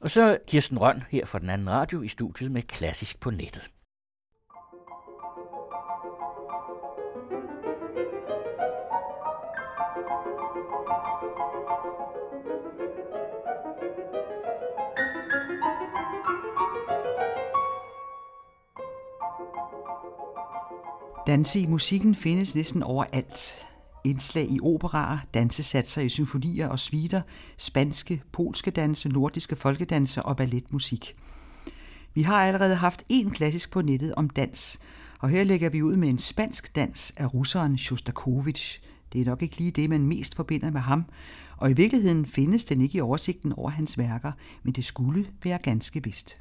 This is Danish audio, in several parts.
Og så Kirsten Røn her fra den anden radio i studiet med Klassisk på nettet. Danse i musikken findes næsten overalt. Indslag i operaer, dansesatser i symfonier og sviter, spanske, polske danse, nordiske folkedanse og balletmusik. Vi har allerede haft en klassisk på nettet om dans, og her lægger vi ud med en spansk dans af russeren Shostakovich. Det er nok ikke lige det, man mest forbinder med ham, og i virkeligheden findes den ikke i oversigten over hans værker, men det skulle være ganske vist.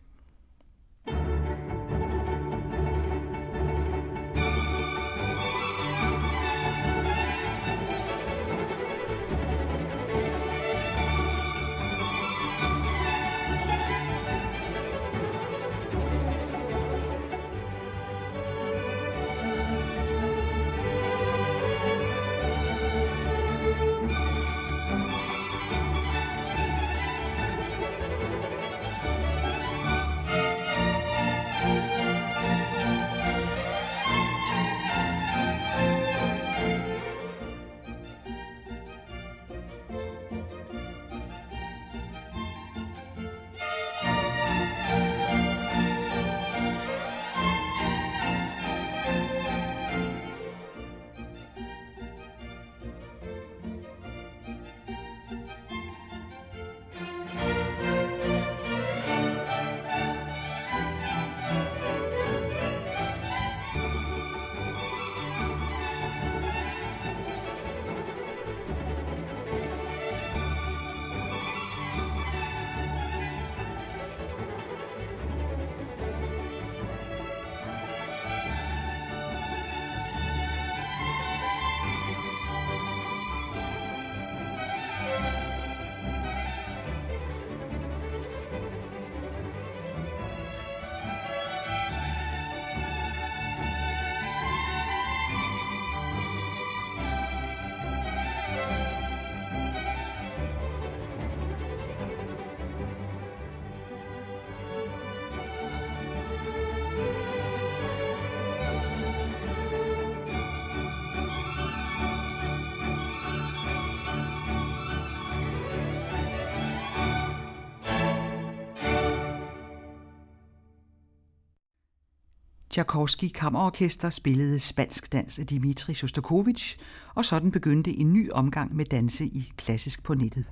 Tchaikovsky Kammerorkester spillede spansk dans af Dimitri Shostakovich, og sådan begyndte en ny omgang med danse i klassisk på nettet.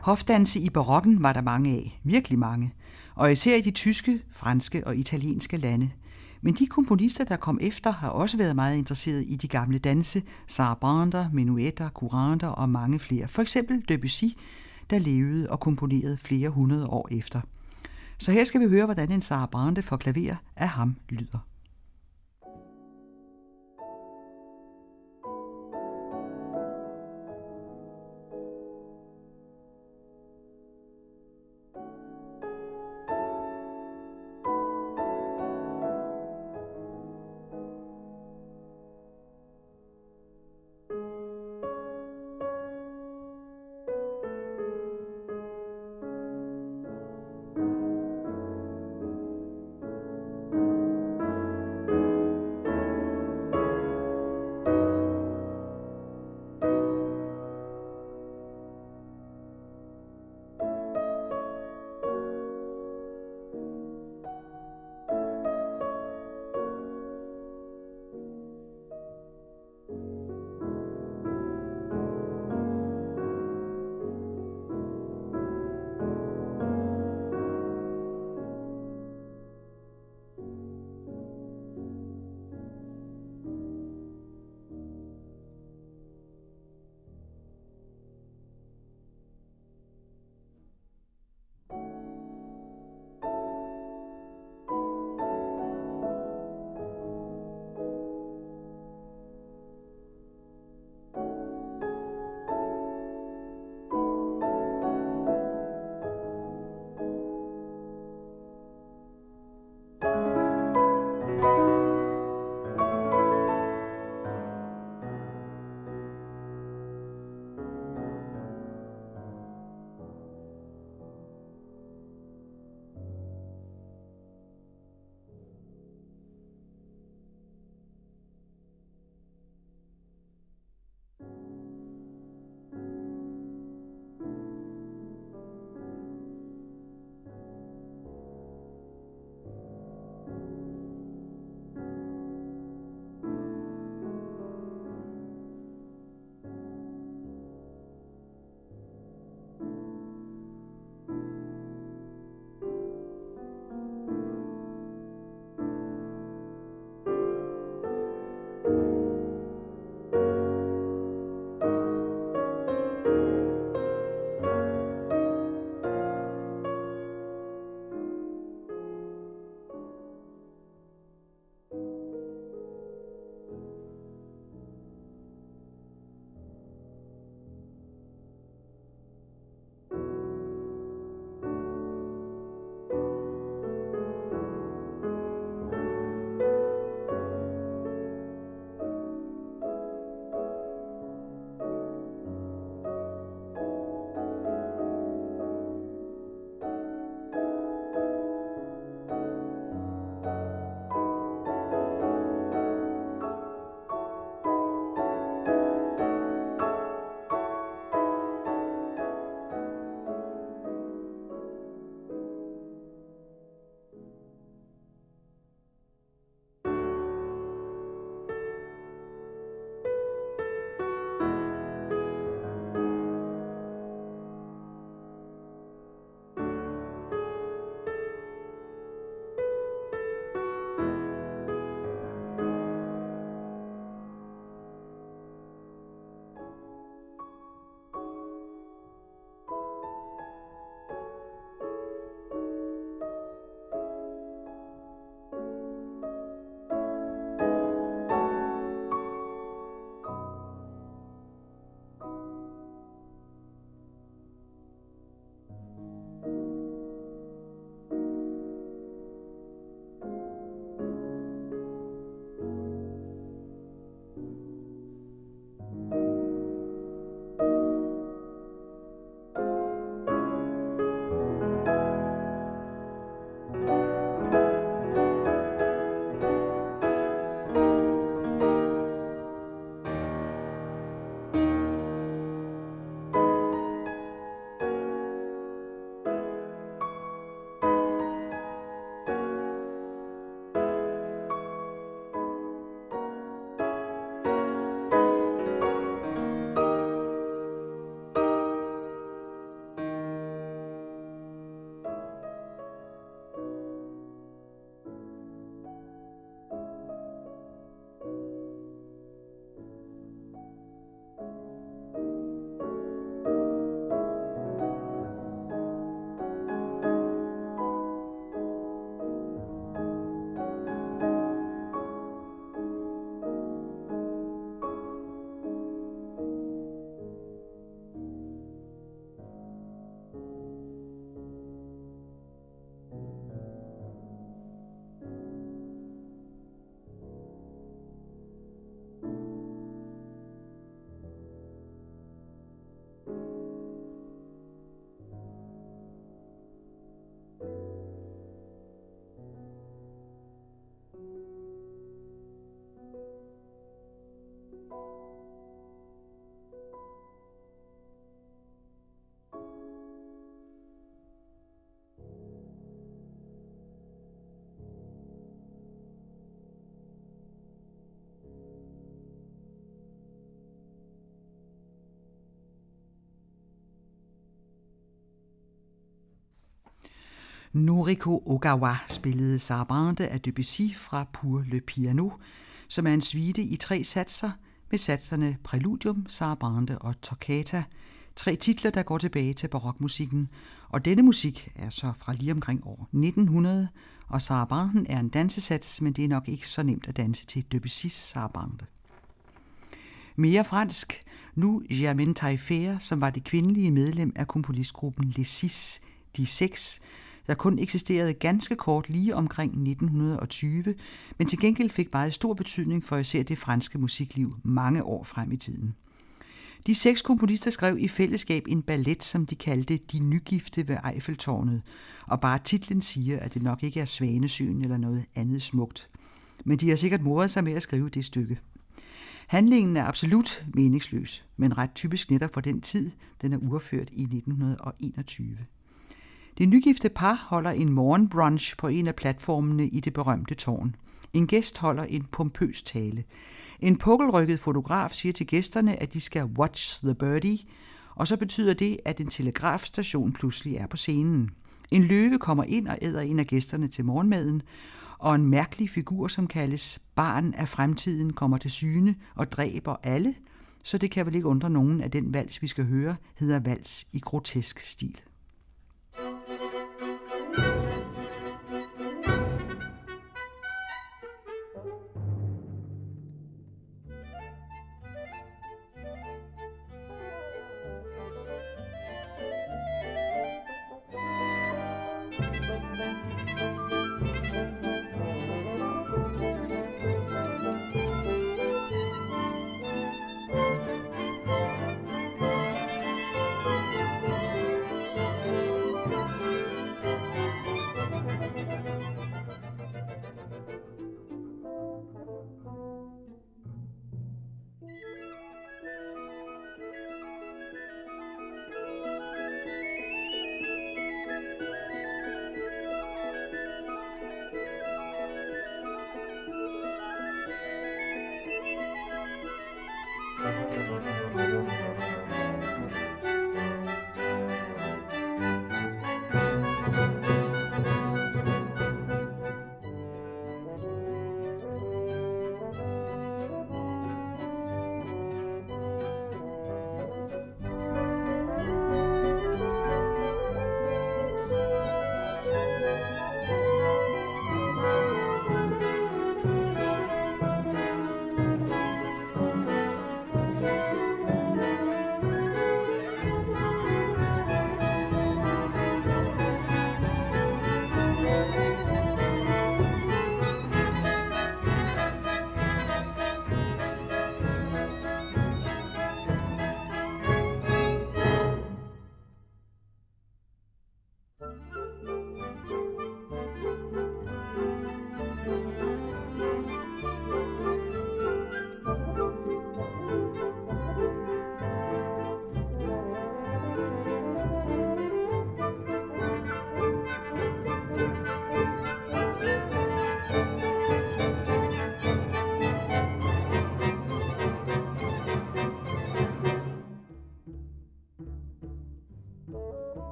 Hofdanse i barokken var der mange af, virkelig mange, og især i de tyske, franske og italienske lande. Men de komponister, der kom efter, har også været meget interesseret i de gamle danse, sarabander, menuetter, couranter og mange flere. For eksempel Debussy, der levede og komponerede flere hundrede år efter – så her skal vi høre, hvordan en Sarah Brande for klaver af ham lyder. Noriko Ogawa spillede Sarabande af Debussy fra Pour le Piano, som er en suite i tre satser med satserne Præludium, Sarabande og Toccata. Tre titler, der går tilbage til barokmusikken, og denne musik er så fra lige omkring år 1900, og Sarabanden er en dansesats, men det er nok ikke så nemt at danse til Debussys Sarabande. Mere fransk. Nu Germaine Taillefer, som var det kvindelige medlem af komponistgruppen Les Six, De Seks, der kun eksisterede ganske kort lige omkring 1920, men til gengæld fik meget stor betydning for især det franske musikliv mange år frem i tiden. De seks komponister skrev i fællesskab en ballet, som de kaldte De Nygifte ved Eiffeltårnet, og bare titlen siger, at det nok ikke er Svanesyn eller noget andet smukt. Men de har sikkert moret sig med at skrive det stykke. Handlingen er absolut meningsløs, men ret typisk netop for den tid, den er urført i 1921. Det nygifte par holder en morgenbrunch på en af platformene i det berømte tårn. En gæst holder en pompøs tale. En pukkelrykket fotograf siger til gæsterne, at de skal watch the birdie, og så betyder det, at en telegrafstation pludselig er på scenen. En løve kommer ind og æder en af gæsterne til morgenmaden, og en mærkelig figur, som kaldes barn af fremtiden, kommer til syne og dræber alle, så det kan vel ikke undre nogen, at den vals, vi skal høre, hedder vals i grotesk stil.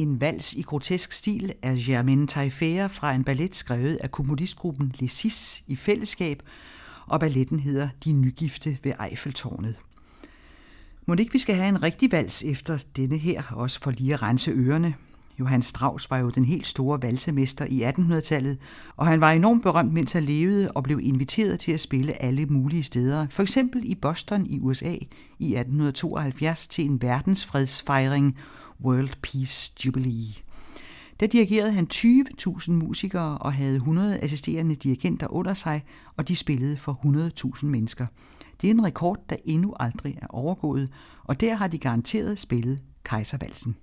En vals i grotesk stil er Germaine Taillefer fra en ballet skrevet af kommunistgruppen Lesis i fællesskab, og balletten hedder De Nygifte ved Eiffeltårnet. Må ikke vi skal have en rigtig vals efter denne her, også for lige at rense ørerne? Johann Strauss var jo den helt store valsemester i 1800-tallet, og han var enormt berømt, mens han levede og blev inviteret til at spille alle mulige steder. For eksempel i Boston i USA i 1872 til en verdensfredsfejring, World Peace Jubilee. Der dirigerede han 20.000 musikere og havde 100 assisterende dirigenter under sig, og de spillede for 100.000 mennesker. Det er en rekord, der endnu aldrig er overgået, og der har de garanteret spillet Kejservalsen.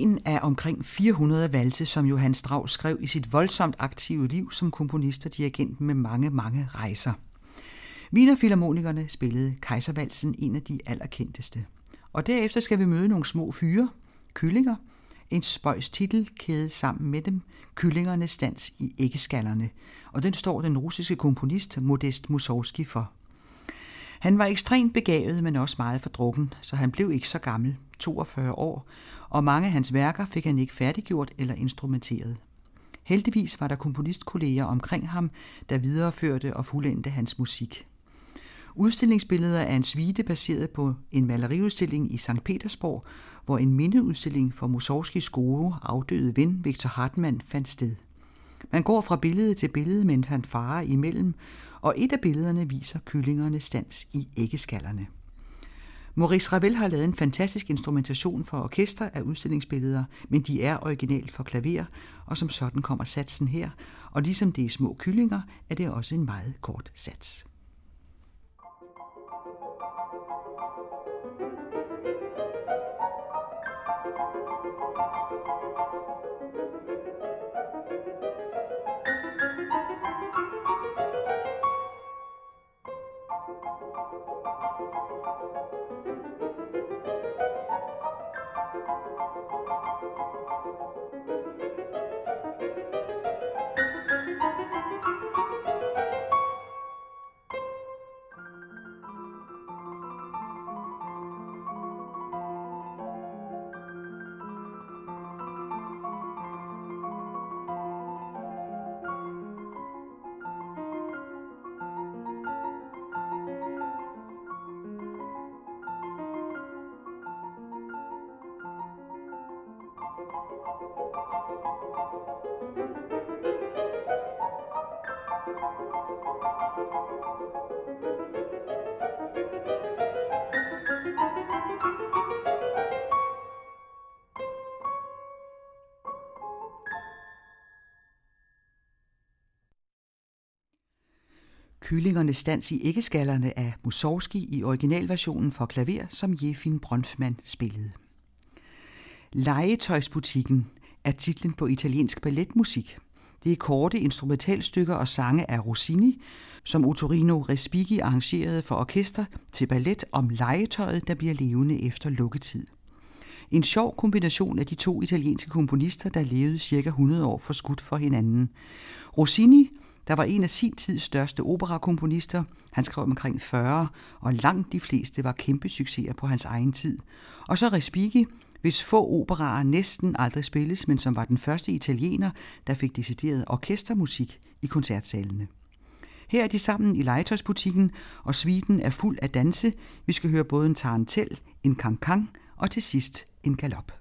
En af omkring 400 valse, som Johann Strauss skrev i sit voldsomt aktive liv som komponist og dirigent med mange, mange rejser. Wiener spillede Kejservalsen en af de allerkendteste. Og derefter skal vi møde nogle små fyre, kyllinger, en spøjs titel kædet sammen med dem, Kyllingernes dans i æggeskallerne, og den står den russiske komponist Modest Mussorgsky for. Han var ekstremt begavet, men også meget fordrukken, så han blev ikke så gammel, 42 år, og mange af hans værker fik han ikke færdiggjort eller instrumenteret. Heldigvis var der komponistkolleger omkring ham, der videreførte og fuldendte hans musik. Udstillingsbilleder er en svite baseret på en maleriudstilling i St. Petersborg, hvor en mindeudstilling for Mussorgskis gode afdøde ven Victor Hartmann fandt sted. Man går fra billede til billede med en fanfare imellem, og et af billederne viser kyllingernes stans i æggeskallerne. Maurice Ravel har lavet en fantastisk instrumentation for orkester af udstillingsbilleder, men de er originalt for klaver, og som sådan kommer satsen her, og ligesom det er små kyllinger, er det også en meget kort sats. Kyllingernes stans i æggeskallerne af Mussorgsky i originalversionen for klaver, som Jefin Bronfman spillede. Legetøjsbutikken er titlen på italiensk balletmusik. Det er korte instrumentalstykker og sange af Rossini, som Ottorino Respighi arrangerede for orkester til ballet om legetøjet, der bliver levende efter lukketid. En sjov kombination af de to italienske komponister, der levede cirka 100 år for skudt for hinanden. Rossini der var en af sin tids største operakomponister. Han skrev omkring 40, og langt de fleste var kæmpe succeser på hans egen tid. Og så Respighi, hvis få operaer næsten aldrig spilles, men som var den første italiener, der fik decideret orkestermusik i koncertsalene. Her er de sammen i legetøjsbutikken, og sviten er fuld af danse. Vi skal høre både en tarantel, en kankang og til sidst en galop.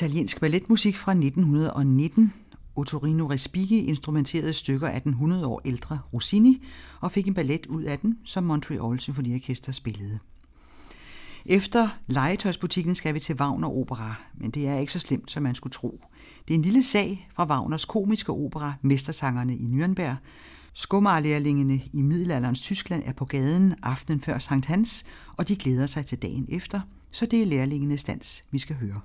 Italiensk balletmusik fra 1919. Ottorino Respighi instrumenterede stykker af den 100 år ældre Rossini og fik en ballet ud af den, som Montreal Symfoniorkester spillede. Efter legetøjsbutikken skal vi til Wagner Opera, men det er ikke så slemt, som man skulle tro. Det er en lille sag fra Wagners komiske opera Mestersangerne i Nürnberg. Skomarlærlingene i middelalderens Tyskland er på gaden aftenen før Sankt Hans, og de glæder sig til dagen efter, så det er lærlingenes dans, vi skal høre.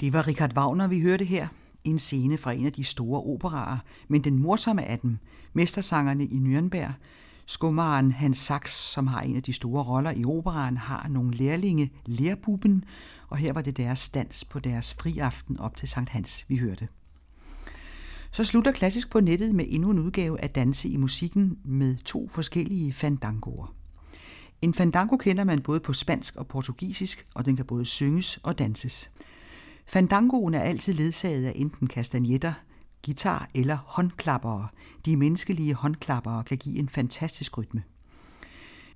Det var Richard Wagner, vi hørte her. En scene fra en af de store operaer, men den morsomme af dem, Mestersangerne i Nürnberg. Skummeren Hans Sachs, som har en af de store roller i operaen, har nogle lærlinge, lærbuben, og her var det deres dans på deres friaften op til Sankt Hans, vi hørte. Så slutter Klassisk på nettet med endnu en udgave af Danse i musikken med to forskellige fandangoer. En fandango kender man både på spansk og portugisisk, og den kan både synges og danses. Fandangoen er altid ledsaget af enten kastagnetter, guitar eller håndklappere. De menneskelige håndklappere kan give en fantastisk rytme.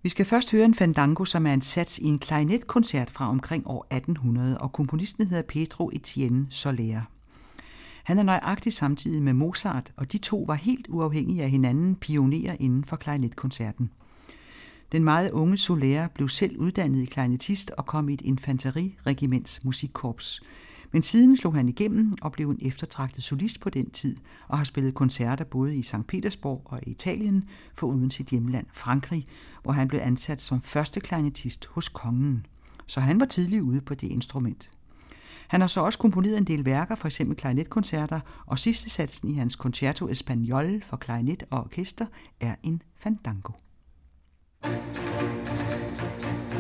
Vi skal først høre en fandango, som er en sats i en klarinetkoncert fra omkring år 1800, og komponisten hedder Pedro Etienne Soler. Han er nøjagtig samtidig med Mozart, og de to var helt uafhængige af hinanden pionerer inden for klarinetkoncerten. Den meget unge Soler blev selv uddannet i klarinetist og kom i et infanteriregiments musikkorps. Men siden slog han igennem og blev en eftertragtet solist på den tid, og har spillet koncerter både i St. Petersborg og i Italien, foruden sit hjemland Frankrig, hvor han blev ansat som første klarinetist hos kongen. Så han var tidlig ude på det instrument. Han har så også komponeret en del værker, f.eks. klarinetkoncerter, og sidste satsen i hans Concerto Espagnol for klarinet og orkester er en fandango. thank you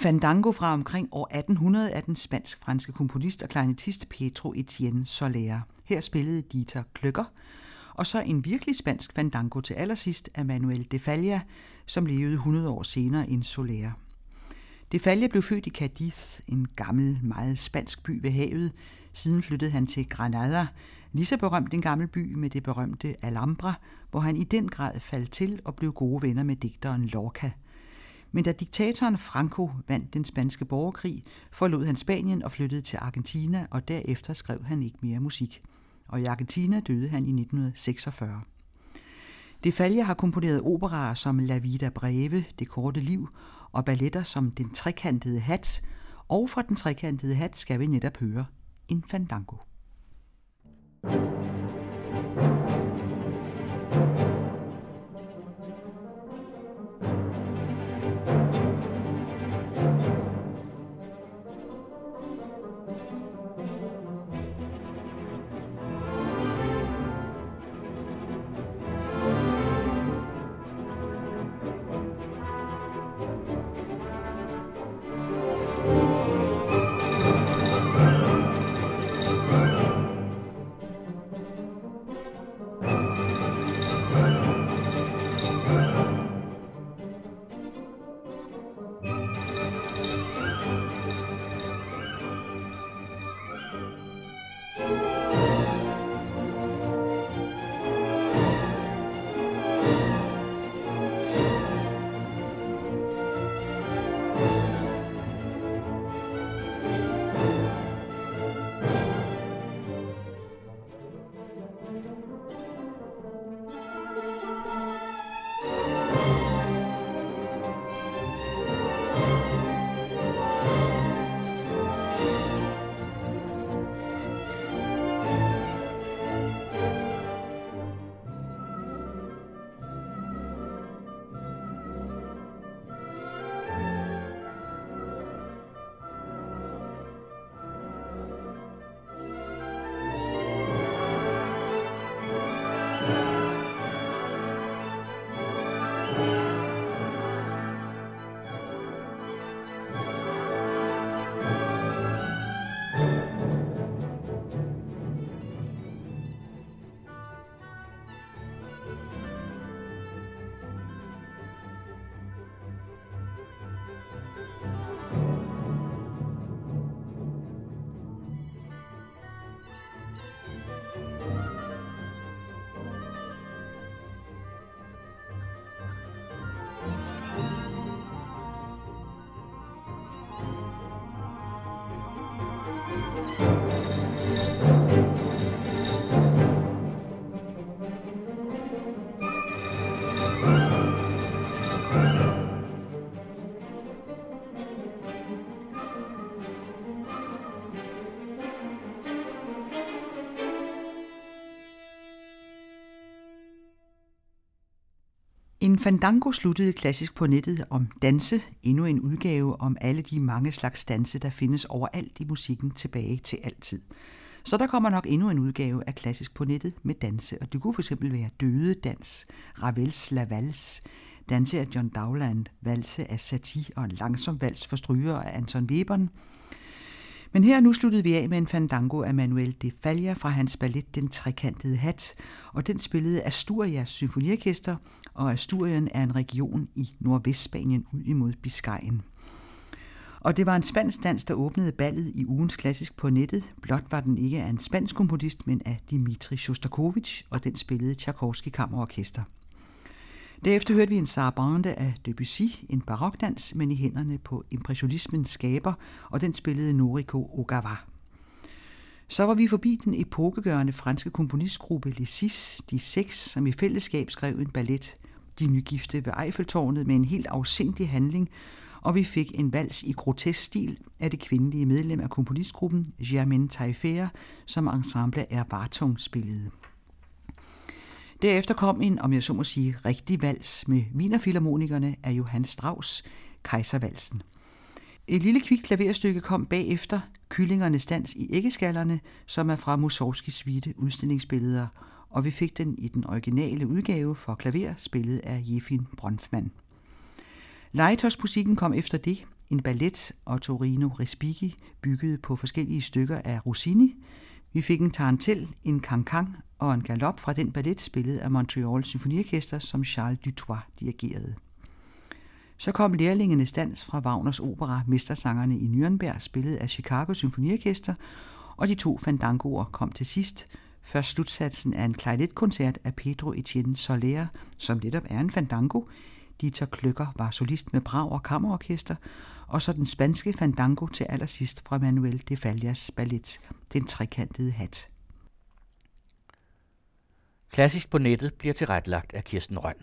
fandango fra omkring år 1800 af den spansk-franske komponist og klarinettist Pedro Etienne Soler. Her spillede Dieter Kløkker, og så en virkelig spansk fandango til allersidst af Manuel de Falla, som levede 100 år senere end Soler. De Falla blev født i Cadiz, en gammel, meget spansk by ved havet. Siden flyttede han til Granada, lige så berømt en gammel by med det berømte Alhambra, hvor han i den grad faldt til og blev gode venner med digteren Lorca – men da diktatoren Franco vandt den spanske borgerkrig, forlod han Spanien og flyttede til Argentina, og derefter skrev han ikke mere musik. Og i Argentina døde han i 1946. De Falje har komponeret operaer som La Vida Breve, Det korte liv, og balletter som Den trekantede hat, og fra Den trekantede hat skal vi netop høre en fandango. thank you fandango sluttede klassisk på nettet om danse, endnu en udgave om alle de mange slags danse, der findes overalt i musikken tilbage til altid. Så der kommer nok endnu en udgave af klassisk på nettet med danse, og det kunne fx være Døde Dans, Ravels La Vals, danse af John Dowland, valse af Satie og en langsom vals for stryger af Anton Webern, men her nu sluttede vi af med en fandango af Manuel de Falla fra hans ballet Den Trekantede Hat, og den spillede Asturias Symfoniorkester, og Asturien er en region i Nordvestspanien ud imod Biscayen. Og det var en spansk dans, der åbnede ballet i ugens klassisk på nettet. Blot var den ikke af en spansk komponist, men af Dimitri Shostakovich, og den spillede Tchaikovsky Kammerorkester. Derefter hørte vi en sarabande af Debussy, en barokdans, men i hænderne på impressionismens skaber, og den spillede Noriko Ogawa. Så var vi forbi den epokegørende franske komponistgruppe Les Six, de seks, som i fællesskab skrev en ballet, De Nygifte ved Eiffeltårnet med en helt afsindig handling, og vi fik en vals i grotesk stil af det kvindelige medlem af komponistgruppen, Germaine Taillefer, som ensemble er Vartung spillede. Derefter kom en, om jeg så må sige, rigtig vals med Wienerfilharmonikerne af Johann Strauss, Kejservalsen. Et lille kvikt klaverstykke kom bagefter, Kyllingernes dans i æggeskallerne, som er fra Mussorgskis hvide udstillingsbilleder, og vi fik den i den originale udgave for klaver, spillet af Jefin Bronfman. Legetøjsmusikken kom efter det, en ballet og Torino Respighi, bygget på forskellige stykker af Rossini. Vi fik en tarantel, en cancan og en galop fra den ballet, spillet af Montreal Symfoniorkester, som Charles Dutoit dirigerede. Så kom lærlingenes dans fra Wagners opera Mestersangerne i Nürnberg, spillet af Chicago Symfoniorkester, og de to fandangoer kom til sidst. Først slutsatsen af en klejletkoncert af Pedro Etienne Soler, som netop er en fandango. Dieter Kløkker var solist med Prag og Kammerorkester, og så den spanske fandango til allersidst fra Manuel de Fallas ballet, Den trekantede hat. Klassisk på nettet bliver tilrettelagt af Kirsten Røn.